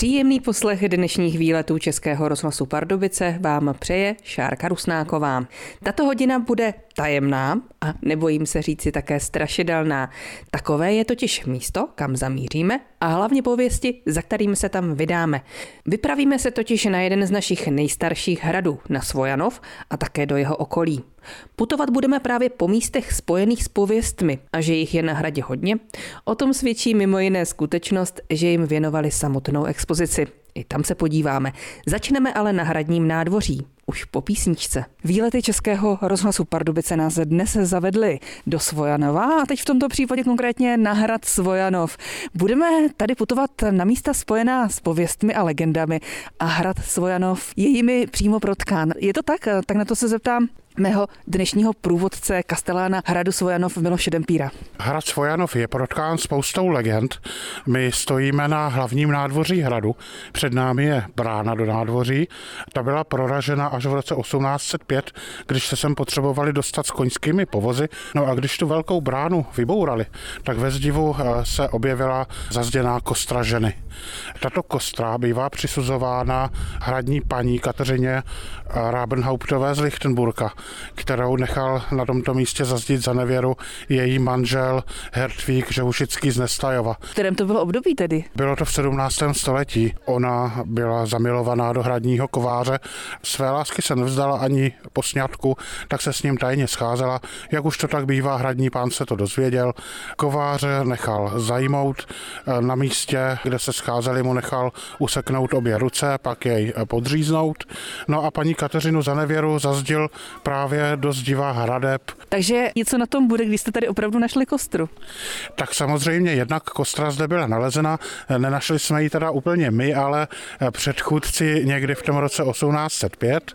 Příjemný poslech dnešních výletů Českého rozhlasu Pardubice vám přeje Šárka Rusnáková. Tato hodina bude tajemná a nebojím se říci také strašidelná. Takové je totiž místo, kam zamíříme a hlavně pověsti, za kterým se tam vydáme. Vypravíme se totiž na jeden z našich nejstarších hradů, na Svojanov a také do jeho okolí. Putovat budeme právě po místech spojených s pověstmi a že jich je na hradě hodně. O tom svědčí mimo jiné skutečnost, že jim věnovali samotnou expozici. I tam se podíváme. Začneme ale na hradním nádvoří už po písničce. Výlety Českého rozhlasu Pardubice nás dnes zavedly do Svojanova a teď v tomto případě konkrétně na hrad Svojanov. Budeme tady putovat na místa spojená s pověstmi a legendami a hrad Svojanov je jimi přímo protkán. Je to tak? Tak na to se zeptám mého dnešního průvodce kastelána Hradu Svojanov Miloše Dempíra. Hrad Svojanov je protkán spoustou legend. My stojíme na hlavním nádvoří hradu. Před námi je brána do nádvoří. Ta byla proražena až v roce 1805, když se sem potřebovali dostat s koňskými povozy. No a když tu velkou bránu vybourali, tak ve zdivu eh, se objevila zazděná kostra ženy. Tato kostra bývá přisuzována hradní paní Kateřině Rabenhauptové z Lichtenburka, kterou nechal na tomto místě zazdít za nevěru její manžel Hertvík Ževušický z Nestajova. V kterém to bylo období tedy? Bylo to v 17. století. Ona byla zamilovaná do hradního kováře. Své lásky se nevzdala ani po sňatku, tak se s ním tajně scházela. Jak už to tak bývá, hradní pán se to dozvěděl. Kováře nechal zajmout na místě, kde se scházeli, mu nechal useknout obě ruce, pak jej podříznout. No a paní Kateřinu za nevěru zazdil právě do zdivá hradeb. Takže něco na tom bude, když jste tady opravdu našli kostru? Tak samozřejmě jednak kostra zde byla nalezena, nenašli jsme ji teda úplně my, ale předchůdci někdy v tom roce 1805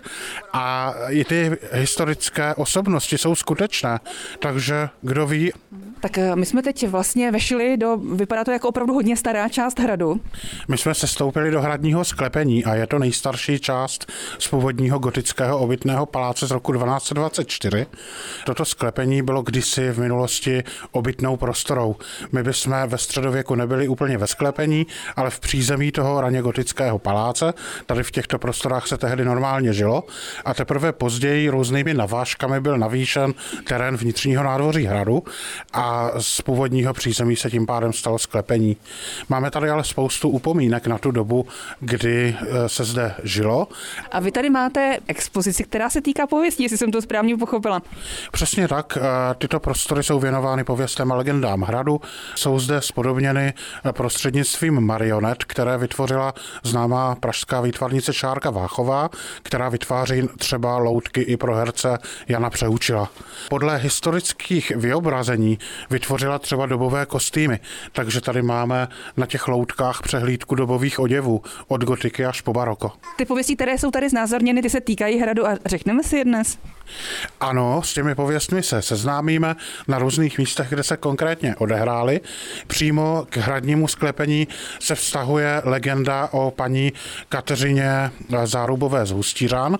a i ty historické osobnosti jsou skutečné, takže kdo ví. Tak eh, my jsme teď vlastně vešli do, vypadá to jako opravdu hodně stará část hradu. My jsme se stoupili do hradního sklepení a je to nejstarší část z původního gotického obytného paláce z roku 1224. Toto sklepení bylo kdysi v minulosti obytnou prostorou. My bychom ve středověku nebyli úplně ve sklepení, ale v přízemí toho raně gotického paláce. Tady v těchto prostorách se tehdy normálně žilo a teprve později různými navážkami byl navýšen terén vnitřního nádvoří hradu a z původního přízemí se tím pádem stalo sklepení. Máme tady ale spoustu upomínek na tu dobu, kdy eh, se zde žilo. A vy tady máte expozici, která se týká pověstí, jestli jsem to správně pochopila. Přesně tak. Eh, tyto prostory jsou věnovány pověstem a legendám hradu. Jsou zde spodobněny eh, prostřednictvím marionet, které vytvořila známá pražská výtvarnice Šárka Váchová, která vytváří třeba loutky i pro herce Jana Přeučila. Podle historických vyobrazení vytvořila třeba dobové kostýmy, takže tady máme na těch loutkách přehlídku dobových oděvů od gotiky až po baroko. Ty pověstí, které jsou tady znázorněny, ty se týkají hradu a řekneme si je dnes. Ano, s těmi pověstmi se seznámíme na různých místech, kde se konkrétně odehrály. Přímo k hradnímu sklepení se vztahuje legenda o paní Kateřině Zárubové z Hustířan,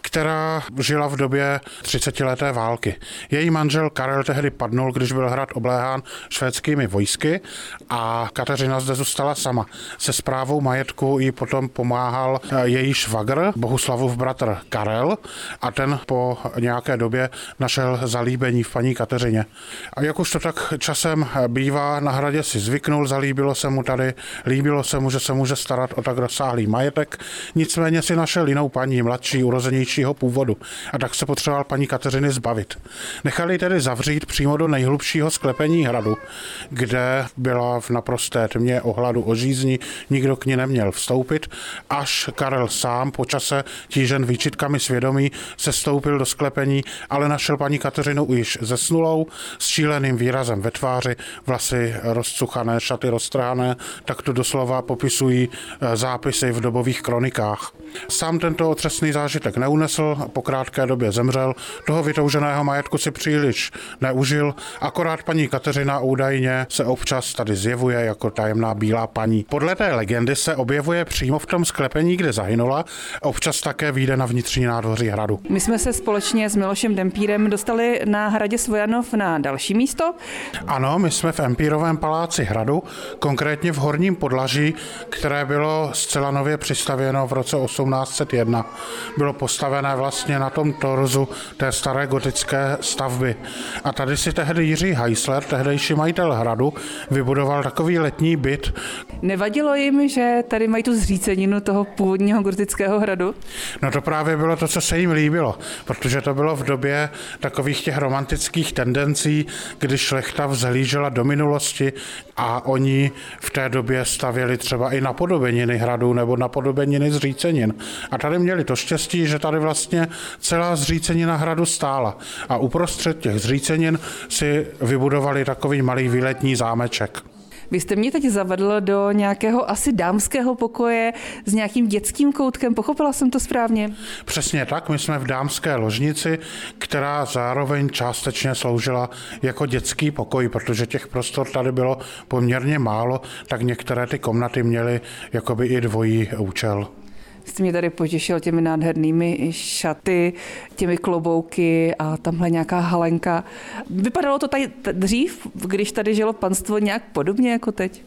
která žila v době 30-leté války. Její manžel Karel tehdy padnul, když byl hrad obléhán švédskými vojsky a Kateřina zde zůstala sama. Se zprávou majetku jí potom pomáhal její švagr, Bohuslavův bratr Karel a ten po nějaké době našel zalíbení v paní Kateřině. A jak už to tak časem bývá, na hradě si zvyknul, zalíbilo se mu tady, líbilo se mu, že se může starat o tak rozsáhlý majetek, nicméně si našel jinou paní, mladší, urozenějšího původu a tak se potřeboval paní Kateřiny zbavit. Nechali tedy zavřít přímo do nejhlubšího sklepení hradu, kde byla v naprosté tmě ohladu o žízni, nikdo k ní neměl vstoupit, až Karel sám po čase tížen výčitkami svědomí se stoupil do sklepení, ale našel paní Kateřinu již zesnulou, s šíleným výrazem ve tváři, vlasy rozcuchané, šaty roztrhané, tak to doslova popisují eh, zápisy v dobových kronikách. Sám tento otřesný zážitek neunesl, po krátké době zemřel, toho vytouženého majetku si příliš neužil, akorát paní Kateřina údajně se občas tady zjevuje jako tajemná bílá paní. Podle té legendy se objevuje přímo v tom sklepení, kde zahynula, občas také vyjde na vnitřní nádvoří hradu. My jsme se společně společně s Milošem Dempírem dostali na hradě Svojanov na další místo. Ano, my jsme v Empírovém paláci hradu, konkrétně v Horním podlaží, které bylo zcela nově přistavěno v roce 1801. Bylo postavené vlastně na tom torzu té staré gotické stavby. A tady si tehdy Jiří Heisler, tehdejší majitel hradu, vybudoval takový letní byt. Nevadilo jim, že tady mají tu zříceninu toho původního gotického hradu? No to právě bylo to, co se jim líbilo, protože to bylo v době takových těch romantických tendencí, kdy šlechta vzhlížela do minulosti a oni v té době stavěli třeba i na podobeniny hradu nebo na podobeniny zřícenin. A tady měli to štěstí, že tady vlastně celá zřícenina hradu stála. A uprostřed těch zřícenin si vybudovali takový malý výletní zámeček. Vy jste mě teď zavedl do nějakého asi dámského pokoje s nějakým dětským koutkem, pochopila jsem to správně? Přesně tak, my jsme v dámské ložnici, která zároveň částečně sloužila jako dětský pokoj, protože těch prostor tady bylo poměrně málo, tak některé ty komnaty měly jakoby i dvojí účel jste mě tady potěšil těmi nádhernými šaty, těmi klobouky a tamhle nějaká halenka. Vypadalo to tady dřív, když tady žilo panstvo nějak podobně jako teď?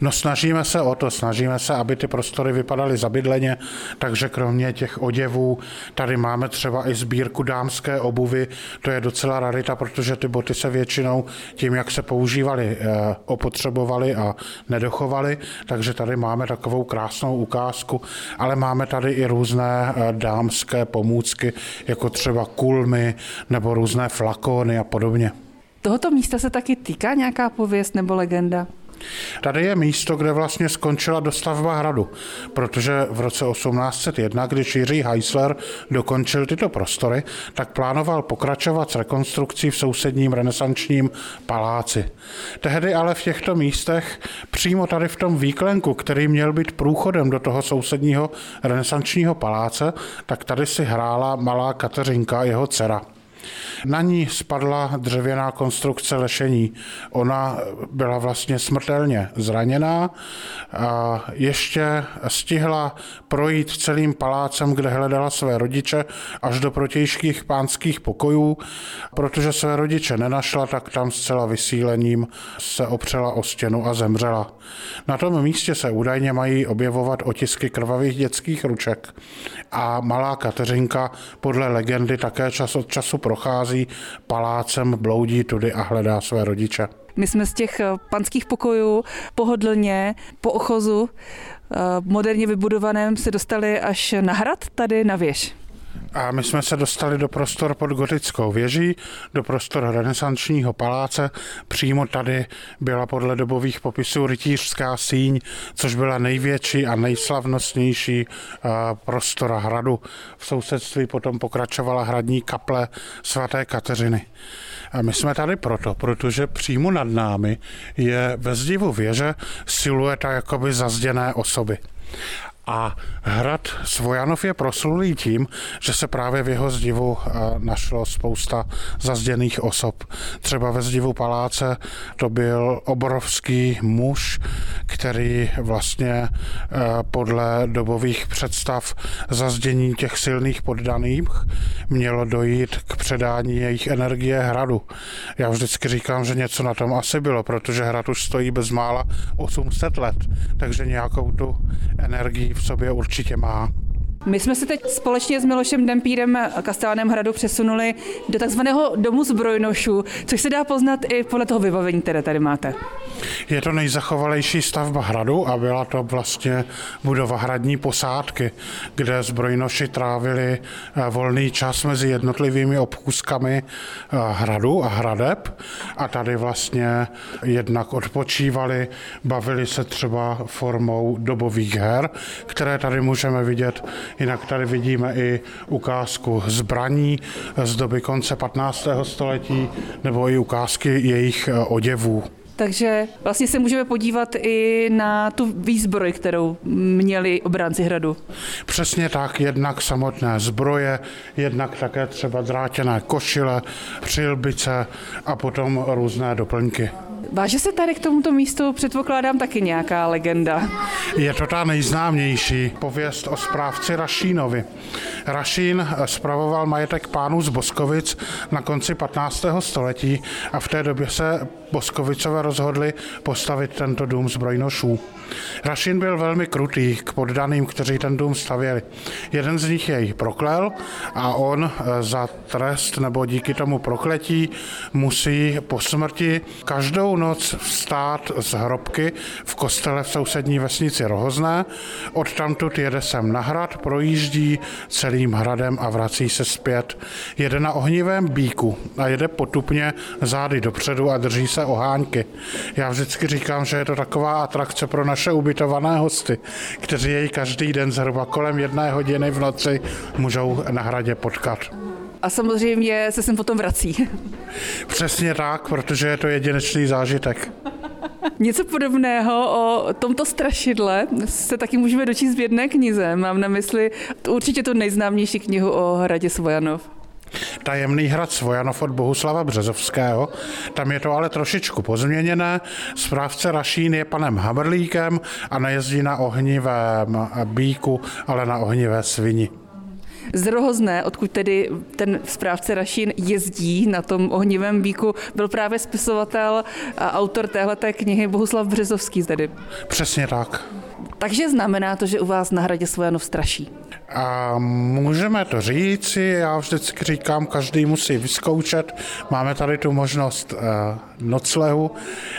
No snažíme se o to, snažíme se, aby ty prostory vypadaly zabydleně, takže kromě těch oděvů tady máme třeba i sbírku dámské obuvy, to je docela rarita, protože ty boty se většinou tím, jak se používaly, eh, opotřebovaly a nedochovaly, takže tady máme takovou krásnou ukázku, ale máme tady i různé eh, dámské pomůcky, jako třeba kulmy nebo různé flakony a podobně. Tohoto místa se taky týká nějaká pověst nebo legenda? Tady je místo, kde vlastně skončila dostavba hradu, protože v roce 1801, když Jiří Heisler dokončil tyto prostory, tak plánoval pokračovat s rekonstrukcí v sousedním renesančním paláci. Tehdy ale v těchto místech, přímo tady v tom výklenku, který měl být průchodem do toho sousedního renesančního paláce, tak tady si hrála malá Kateřinka, jeho dcera. Na ní spadla dřevěná konstrukce lešení. Ona byla vlastně smrtelně zraněná a ještě stihla projít celým palácem, kde hledala své rodiče, až do protějších pánských pokojů. Protože své rodiče nenašla, tak tam zcela vysílením se opřela o stěnu a zemřela. Na tom místě se údajně mají objevovat otisky krvavých dětských ruček a malá Kateřinka podle legendy také čas od času prochází palácem, bloudí tudy a hledá své rodiče. My jsme z těch eh, panských pokojů pohodlně, po ochozu, eh, moderně vybudovaném se dostali až na hrad tady na věž. A my jsme se dostali do prostor pod gotickou věží, do prostor renesančního paláce. Přímo tady byla podle dobových popisů rytířská síň, což byla největší a nejslavnostnější eh, prostora hradu. V sousedství potom pokračovala hradní kaple svaté Kateřiny. A my jsme tady proto, protože přímo nad námi je ve zdivu věže silueta jakoby zazděné osoby. A hrad Svojanov je proslulý tím, že se právě v jeho zdivu eh, našlo spousta zazděných osob. Třeba ve zdivu paláce to byl obrovský muž, který vlastně eh, podle dobových představ zazdění těch silných poddaných mělo dojít k předání jejich energie hradu. Já vždycky říkám, že něco na tom asi bylo, protože hrad už stojí bezmála 800 let, takže nějakou tu energii v sobě určitě má. My jsme se teď společně s Milošem Dempírem Kastelánem hradu přesunuli do takzvaného domu zbrojnošů, což se dá poznat i podle toho vybavení, které tady máte. Je to nejzachovalejší stavba hradu a byla to vlastně budova hradní posádky, kde zbrojnoši trávili eh, volný čas mezi jednotlivými obchůzkami eh, hradu a hradeb a tady vlastně jednak odpočívali, bavili se třeba formou dobových her, které tady můžeme vidět Jinak tady vidíme i ukázku zbraní z doby konce 15. století nebo i ukázky jejich eh, oděvů. Takže vlastně se můžeme podívat i na tu výzbroj, kterou měli obránci hradu. Přesně tak, jednak samotné zbroje, jednak také třeba drátěné košile, přilbice a potom různé doplňky. Váže se tady k tomuto místu, předpokládám, taky nějaká legenda. Je to ta nejznámější pověst o správci Rašínovi. Rašín spravoval majetek pánů z Boskovic na konci 15. století a v té době se Boskovicové rozhodli postavit tento dům zbrojnošů. Rašin byl velmi krutý k poddaným, kteří ten dům stavěli. Jeden z nich jej proklel a on eh, za trest nebo díky tomu prokletí musí po smrti každou noc vstát z hrobky v kostele v sousední vesnici Rohozné. Od tamtud jede sem na hrad, projíždí celým hradem a vrací se zpět. Jede na ohnivém bíku a jede potupně zády dopředu a drží se oháňky. Já vždycky říkám, že je to taková atrakce pro naše ubytované hosty, kteří jej každý den zhruba kolem jedné hodiny v noci můžou na hradě potkat. A samozřejmě se sem potom vrací. Přesně tak, protože je to jedinečný zážitek. Něco podobného o tomto strašidle se taky můžeme dočíst v jedné knize. Mám na mysli určitě tu nejznámější knihu o hradě Svojanov. Tajemný hrad Svojanov od Bohuslava Březovského. Tam je to ale trošičku pozměněné. Správce Rašín je panem Hamrlíkem a nejezdí na ohnivém bíku, ale na ohnivé svini z Rohozné, odkud tedy ten správce Rašín jezdí na tom ohnivém bíku, byl právě spisovatel a autor téhleté knihy Bohuslav Březovský tedy. Přesně tak. Takže znamená to, že u vás na hradě Svojanov straší? A můžeme to říci, já vždycky říkám, každý musí vyzkoušet. Máme tady tu možnost uh, noclehu,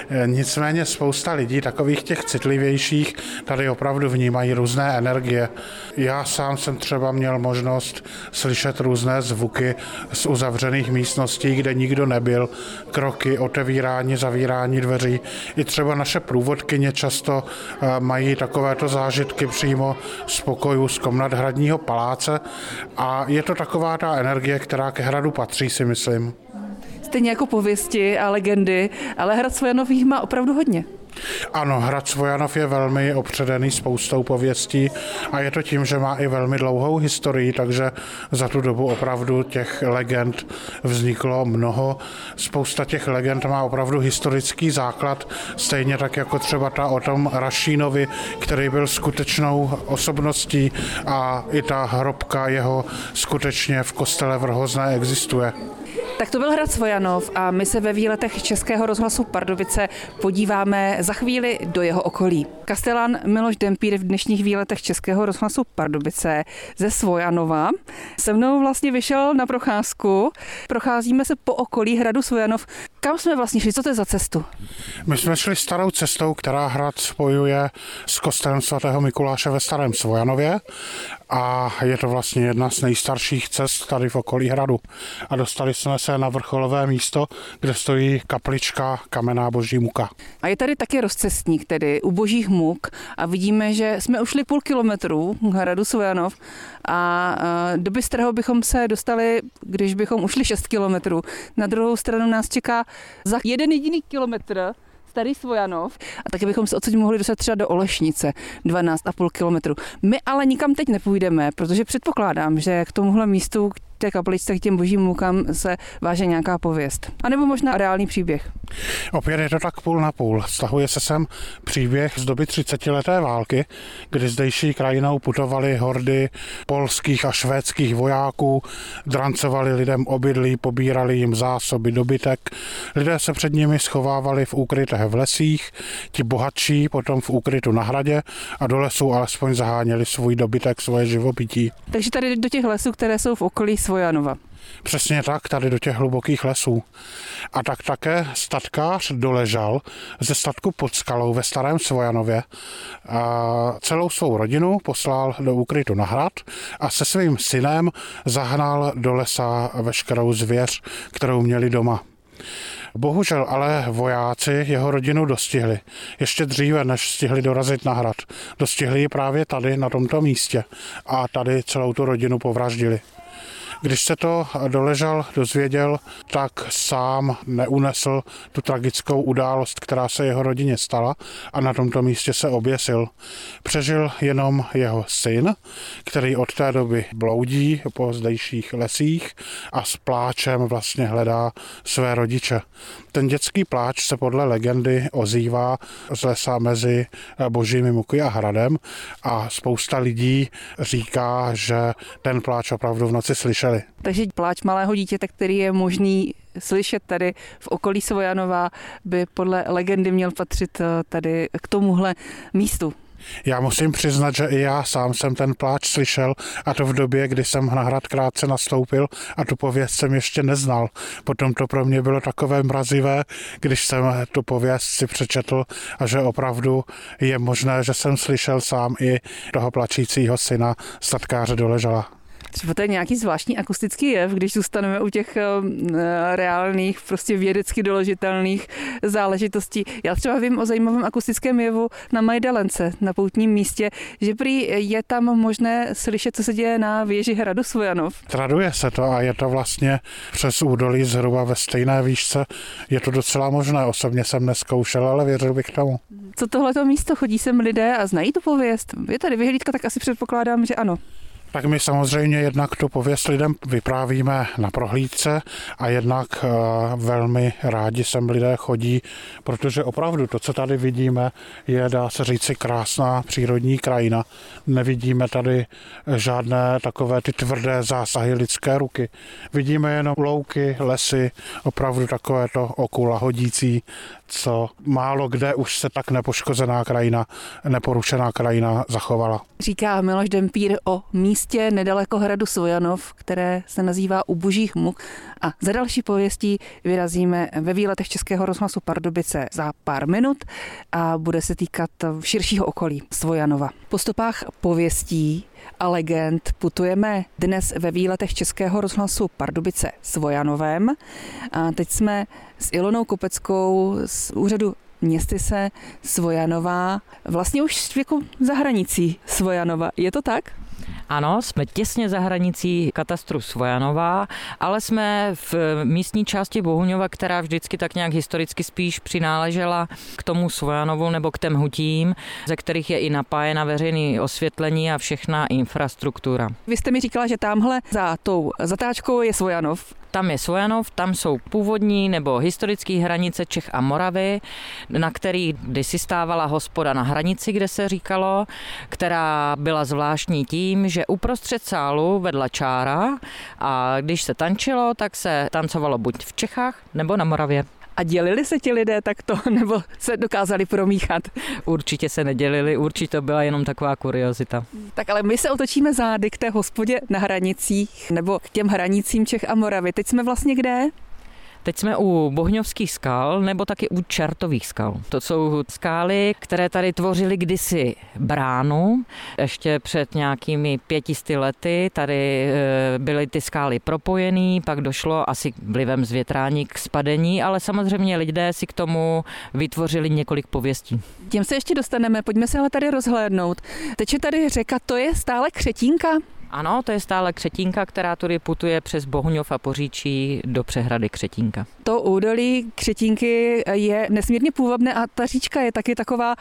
e, nicméně spousta lidí, takových těch citlivějších, tady opravdu vnímají různé energie. Já sám jsem třeba měl možnost slyšet různé zvuky z uzavřených místností, kde nikdo nebyl, kroky, otevírání, zavírání dveří. I třeba naše průvodkyně často uh, mají takovéto zážitky přímo z pokojů, z komnat hradní hradního paláce a je to taková ta energie, která ke hradu patří, si myslím. Stejně jako pověsti a legendy, ale hrad Svojanov jich má opravdu hodně. Ano, hrad Svojanov je velmi opředený spoustou pověstí a je to tím, že má i velmi dlouhou historii, takže za tu dobu opravdu těch legend vzniklo mnoho. Spousta těch legend má opravdu historický základ, stejně tak jako třeba ta o tom Rašínovi, který byl skutečnou osobností a i ta hrobka jeho skutečně v kostele v existuje. Tak to byl Hrad Svojanov a my se ve výletech Českého rozhlasu Pardubice podíváme za chvíli do jeho okolí. Kastelán Miloš Dempír v dnešních výletech Českého rozhlasu Pardubice ze Svojanova se mnou vlastně vyšel na procházku. Procházíme se po okolí hradu Svojanov. Kam jsme vlastně šli? Co to je za cestu? My jsme šli starou cestou, která hrad spojuje s kostelem svatého Mikuláše ve Starém Svojanově a je to vlastně jedna z nejstarších cest tady v okolí hradu. A dostali jsme se na vrcholové místo, kde stojí kaplička kamená boží muka. A je tady taky rozcestník, tedy u božích muk a vidíme, že jsme ušli půl kilometru k hradu Svojanov a do Bystrého bychom se dostali, když bychom ušli 6 kilometrů. Na druhou stranu nás čeká za jeden jediný kilometr Starý Svojanov a taky bychom se odsud mohli dostat třeba do Olešnice, 12,5 kilometru. My ale nikam teď nepůjdeme, protože předpokládám, že k tomuhle místu, té kapličce k těm božím mukám se váže nějaká pověst. A nebo možná reálný příběh. Opět je to tak půl na půl. Stahuje se sem příběh z doby 30. leté války, kdy zdejší krajinou putovali hordy polských a švédských vojáků, drancovali lidem obydlí, pobírali jim zásoby, dobytek. Lidé se před nimi schovávali v úkrytech v lesích, ti bohatší potom v úkrytu na hradě a do lesů alespoň zaháněli svůj dobytek, svoje živobytí. Takže tady do těch lesů, které jsou v okolí Svojanova. Přesně tak, tady do těch hlubokých lesů. A tak také statkář doležal ze statku pod skalou ve Starém Svojanově. A celou svou rodinu poslal do úkrytu na hrad a se svým synem zahnal do lesa veškerou zvěř, kterou měli doma. Bohužel ale vojáci jeho rodinu dostihli. Ještě dříve, než stihli dorazit na hrad. Dostihli ji právě tady, na tomto místě. A tady celou tu rodinu povraždili. Když se to doležal, dozvěděl, tak sám neunesl tu tragickou událost, která se jeho rodině stala a na tomto místě se oběsil. Přežil jenom jeho syn, který od té doby bloudí po zdejších lesích a s pláčem vlastně hledá své rodiče. Ten dětský pláč se podle legendy ozývá z lesa mezi Božími muky a hradem a spousta lidí říká, že ten pláč opravdu v noci slyšeli. Takže pláč malého dítěte, který je možný slyšet tady v okolí Svojanova, by podle legendy měl patřit eh, tady k tomuhle místu. Já musím přiznat, že i já sám jsem ten pláč slyšel a to v době, kdy jsem na hrad krátce nastoupil a tu pověst jsem ještě neznal. Potom to pro mě bylo takové mrazivé, když jsem tu pověst si přečetl a že opravdu je možné, že jsem slyšel sám i toho plačícího syna statkáře doležela. Třeba to je nějaký zvláštní akustický jev, když zůstaneme u těch uh, reálných, prostě vědecky doložitelných záležitostí. Já třeba vím o zajímavém akustickém jevu na Majdalence, na poutním místě, že prý je tam možné slyšet, co se děje na věži hradu Svojanov. Traduje se to a je to vlastně přes údolí zhruba ve stejné výšce. Je to docela možné, osobně jsem neskoušel, ale věřil bych tomu. Co tohleto místo? Chodí sem lidé a znají tu pověst? Je tady vyhlídka, tak asi předpokládám, že ano. Tak my samozřejmě jednak tu pověst lidem vyprávíme na prohlídce a jednak eh, velmi rádi sem lidé chodí, protože opravdu to, co tady vidíme, je, dá se říci, krásná přírodní krajina. Nevidíme tady žádné takové ty tvrdé zásahy lidské ruky. Vidíme jenom louky, lesy, opravdu takové to oku lahodící, co málo kde už se tak nepoškozená krajina, neporušená krajina zachovala. Říká Miloš Dempír o místě nedaleko hradu Svojanov, které se nazývá U božích muk. A za další pověstí vyrazíme ve výletech Českého rozhlasu Pardubice za pár minut a bude se týkat širšího okolí Svojanova. Po stopách pověstí a legend putujeme dnes ve výletech Českého rozhlasu Pardubice Svojanovém. A teď jsme s Ilonou Kopeckou z úřadu se Svojanová, vlastně už jako za hranicí Svojanova. Je to tak? Ano, jsme těsně za hranicí katastru Svojanová, ale jsme v místní části Bohuňova, která vždycky tak nějak historicky spíš přináležela k tomu Svojanovu nebo k těm hutím, ze kterých je i napájena veřejné osvětlení a všechna infrastruktura. Vy jste mi říkala, že tamhle za tou zatáčkou je Svojanov. Tam je Svojanov, tam jsou původní nebo historické hranice Čech a Moravy, na kterých kdysi stávala hospoda na hranici, kde se říkalo, která byla zvláštní tím, že uprostřed sálu vedla čára a když se tančilo, tak se tancovalo buď v Čechách nebo na Moravě. A dělili se ti lidé takto, nebo se dokázali promíchat? Určitě se nedělili, určitě to byla jenom taková kuriozita. Tak ale my se otočíme zády k té hospodě na hranicích, nebo k těm hranicím Čech a Moravy. Teď jsme vlastně kde? Teď jsme u Bohňovských skal nebo taky u Čertových skal. To jsou skály, které tady tvořily kdysi bránu. Ještě před nějakými pětisty lety tady e, byly ty skály propojený, pak došlo asi vlivem zvětrání k spadení, ale samozřejmě lidé si k tomu vytvořili několik pověstí. Těm se ještě dostaneme, pojďme se ale tady rozhlédnout. Teče tady řeka, to je stále Křetínka? Ano, to je stále Křetínka, která tudy putuje přes Bohuňov a Poříčí do přehrady Křetínka. To údolí Křetínky je nesmírně půvabné a ta říčka je taky taková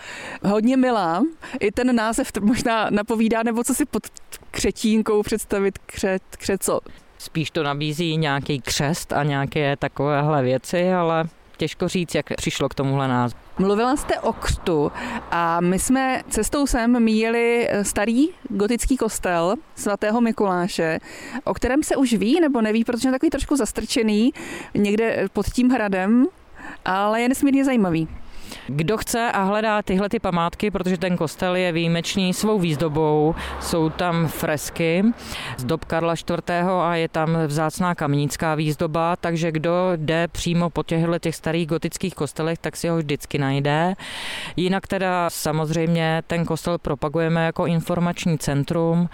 hodně milá. I ten název možná napovídá, nebo co si pod Křetínkou představit křet, křet co? Spíš to nabízí nějaký křest a nějaké takovéhle věci, ale těžko říct, jak přišlo k tomuhle názvu. Mluvila jste o křtu a my jsme cestou sem míjeli starý gotický kostel svatého Mikuláše, o kterém se už ví nebo neví, protože je takový trošku zastrčený někde pod tím hradem, ale je nesmírně zajímavý. Kdo chce a hledá tyhle ty památky, protože ten kostel je výjimečný svou výzdobou, jsou tam fresky z dob Karla IV. a je tam vzácná kamínická výzdoba, takže kdo jde přímo po těchto těch starých gotických kostelech, tak si ho vždycky najde. Jinak teda samozřejmě ten kostel propagujeme jako informační centrum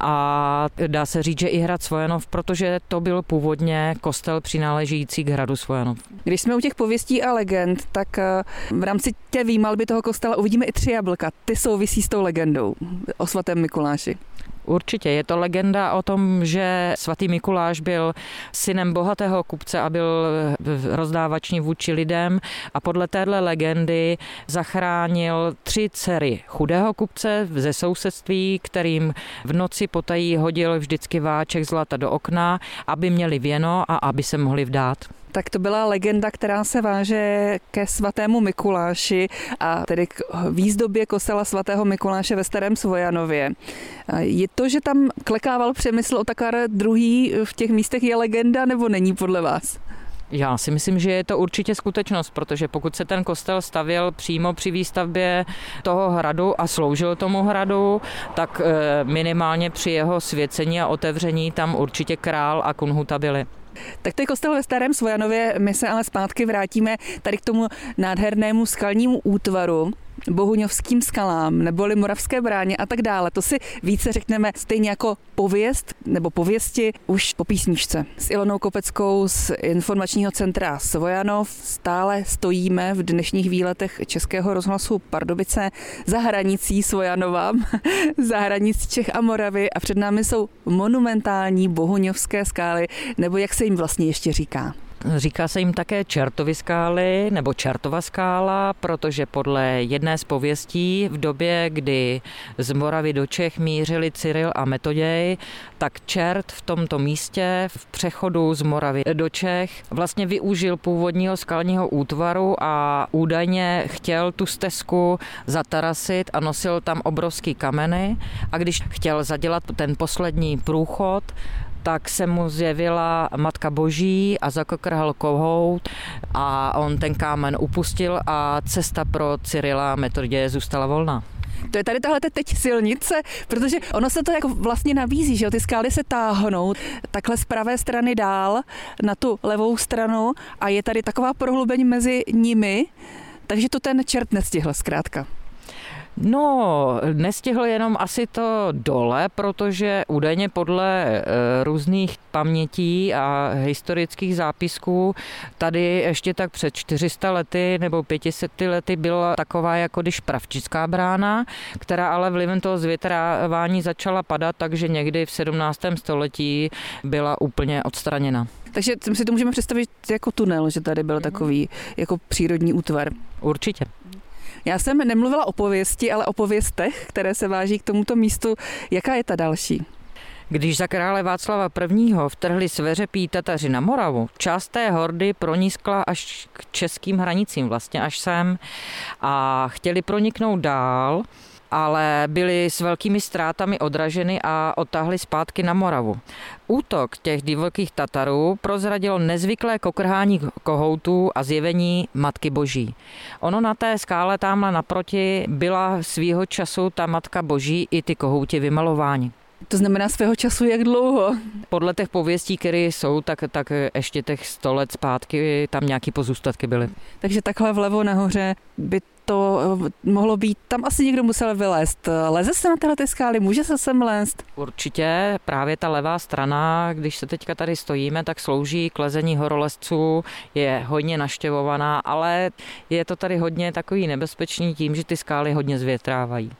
a dá se říct, že i hrad Svojanov, protože to byl původně kostel přináležející k hradu Svojanov. Když jsme u těch pověstí a legend, tak eh, v rámci té výmalby toho kostela uvidíme i tři jablka. Ty souvisí s tou legendou o svatém Mikuláši. Určitě. Je to legenda o tom, že svatý Mikuláš byl synem bohatého kupce a byl rozdávačný vůči lidem a podle téhle legendy zachránil tři dcery chudého kupce ze sousedství, kterým v noci potají hodil vždycky váček zlata do okna, aby měli věno a aby se mohli vdát. Tak to byla legenda, která se váže ke svatému Mikuláši a tedy k výzdobě kostela svatého Mikuláše ve Starém Svojanově. Je to, že tam klekával přemysl o takár druhý v těch místech je legenda nebo není podle vás? Já si myslím, že je to určitě skutečnost, protože pokud se ten kostel stavěl přímo při výstavbě toho hradu a sloužil tomu hradu, tak eh, minimálně při jeho svěcení a otevření tam určitě král a kunhuta byli. Tak to je kostel ve Starém Svojanově, my se ale zpátky vrátíme tady k tomu nádhernému skalnímu útvaru, Bohuňovským skalám neboli Moravské bráně a tak dále. To si více řekneme stejně jako pověst nebo pověsti už po písničce. S Ilonou Kopeckou z informačního centra Svojanov stále stojíme v dnešních výletech Českého rozhlasu Pardubice za hranicí Svojanova, za hranicí Čech a Moravy a před námi jsou monumentální bohuňovské skály, nebo jak se jim vlastně ještě říká. Říká se jim také Čertovy skály nebo Čertova skála, protože podle jedné z pověstí v době, kdy z Moravy do Čech mířili Cyril a Metoděj, tak Čert v tomto místě v přechodu z Moravy do Čech vlastně využil původního skalního útvaru a údajně chtěl tu stezku zatarasit a nosil tam obrovský kameny. A když chtěl zadělat ten poslední průchod, tak se mu zjevila Matka Boží a zakokrhal kohout a on ten kámen upustil a cesta pro Cyrila Metodě zůstala volná. To je tady tahle teď silnice, protože ono se to jako vlastně nabízí, že jo? ty skály se táhnou takhle z pravé strany dál na tu levou stranu a je tady taková prohlubeň mezi nimi, takže to ten čert nestihl zkrátka. No, nestihl jenom asi to dole, protože údajně podle e, různých pamětí a historických zápisků tady ještě tak před 400 lety nebo 500 lety byla taková jako když pravčická brána, která ale vlivem toho zvětrávání začala padat, takže někdy v 17. století byla úplně odstraněna. Takže si to můžeme představit jako tunel, že tady byl takový jako přírodní útvar. Určitě. Já jsem nemluvila o pověsti, ale o pověstech, které se váží k tomuto místu. Jaká je ta další? Když za krále Václava I. vtrhli sveřepí Tataři na Moravu, část té hordy pronískla až k českým hranicím, vlastně až sem a chtěli proniknout dál, ale byly s velkými ztrátami odraženy a otáhly zpátky na Moravu. Útok těch divokých Tatarů prozradil nezvyklé kokrhání kohoutů a zjevení Matky Boží. Ono na té skále tamhle naproti byla svýho času ta Matka Boží i ty kohouti vymalováni. To znamená svého času jak dlouho? Podle těch pověstí, které jsou, tak, tak ještě těch 100 let zpátky tam nějaký pozůstatky byly. Takže takhle vlevo nahoře by to eh, mohlo být, tam asi někdo musel vylézt. Leze se na tyhle ty skály, může se sem lézt? Určitě, právě ta levá strana, když se teďka tady stojíme, tak slouží k lezení horolezců, je hodně naštěvovaná, ale je to tady hodně takový nebezpečný tím, že ty skály hodně zvětrávají.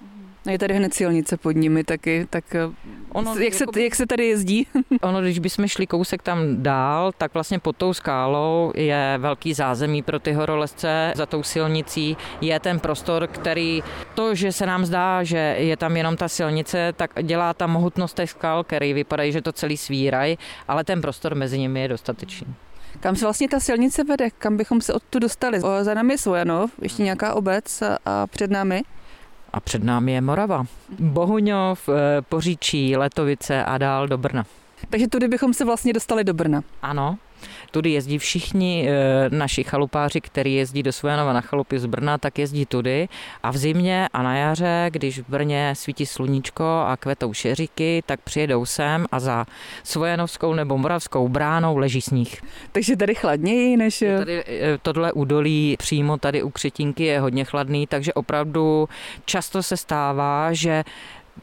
Je tady hned silnice pod nimi taky, tak eh, ono, jak, se, jako, jak se tady jezdí? ono, když bychom šli kousek tam dál, tak vlastně pod tou skálou je velký zázemí pro ty horolezce. Za tou silnicí je ten prostor, který to, že se nám zdá, že je tam jenom ta silnice, tak dělá ta mohutnost těch skal, který vypadají, že to celý svírají, ale ten prostor mezi nimi je dostatečný. Kam se vlastně ta silnice vede? Kam bychom se odtud dostali? O, za námi je Svojanov, ještě nějaká obec a před námi? A před námi je Morava. Bohuňov, eh, Poříčí, Letovice a dál do Brna. Takže tudy bychom se vlastně dostali do Brna. Ano, Tudy jezdí všichni e, naši chalupáři, kteří jezdí do Svojanova na chalupy z Brna, tak jezdí tudy. A v zimě a na jaře, když v Brně svítí sluníčko a kvetou šeříky, tak přijedou sem a za Svojanovskou nebo Moravskou bránou leží sníh. Takže tady chladněji než... Tady, e, tohle údolí přímo tady u Křetinky je hodně chladný, takže opravdu často se stává, že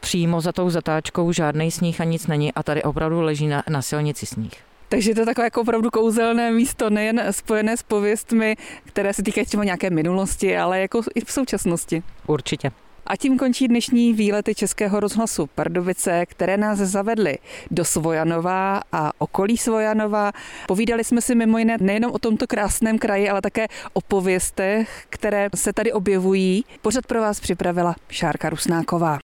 přímo za tou zatáčkou žádný sníh a nic není a tady opravdu leží na, na silnici sníh. Takže to je takové jako opravdu kouzelné místo, nejen spojené s pověstmi, které se týkají třeba nějaké minulosti, ale jako i v současnosti. Určitě. A tím končí dnešní výlety Českého rozhlasu Pardubice, které nás zavedly do Svojanova a okolí Svojanova. Povídali jsme si mimo jiné nejenom o tomto krásném kraji, ale také o pověstech, které se tady objevují. Pořad pro vás připravila Šárka Rusnáková.